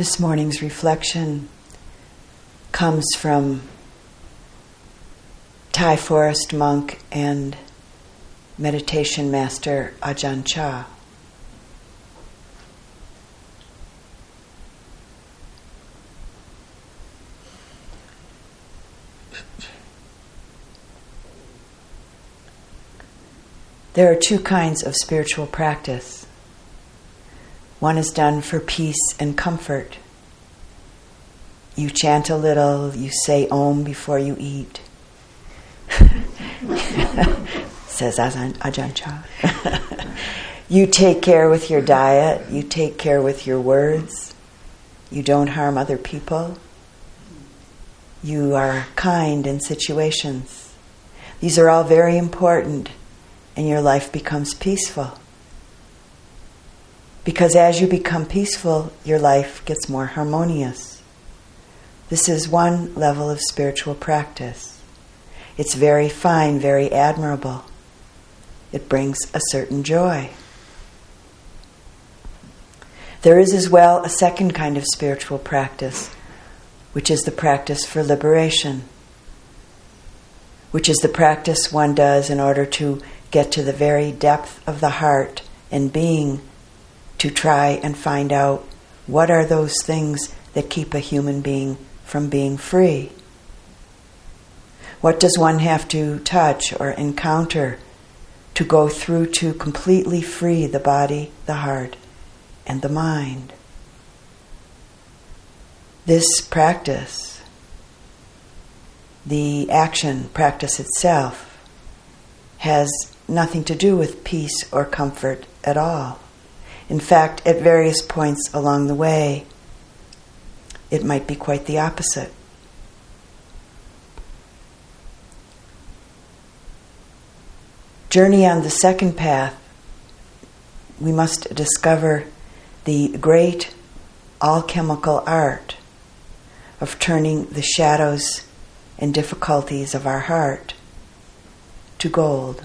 This morning's reflection comes from Thai forest monk and meditation master Ajahn Chah. There are two kinds of spiritual practice. One is done for peace and comfort. You chant a little, you say Om before you eat. Says Ajahn Chah. you take care with your diet, you take care with your words, you don't harm other people, you are kind in situations. These are all very important, and your life becomes peaceful. Because as you become peaceful, your life gets more harmonious. This is one level of spiritual practice. It's very fine, very admirable. It brings a certain joy. There is as well a second kind of spiritual practice, which is the practice for liberation, which is the practice one does in order to get to the very depth of the heart and being to try and find out what are those things that keep a human being from being free. What does one have to touch or encounter to go through to completely free the body, the heart, and the mind? This practice, the action practice itself, has nothing to do with peace or comfort at all. In fact, at various points along the way, it might be quite the opposite. Journey on the second path, we must discover the great alchemical art of turning the shadows and difficulties of our heart to gold.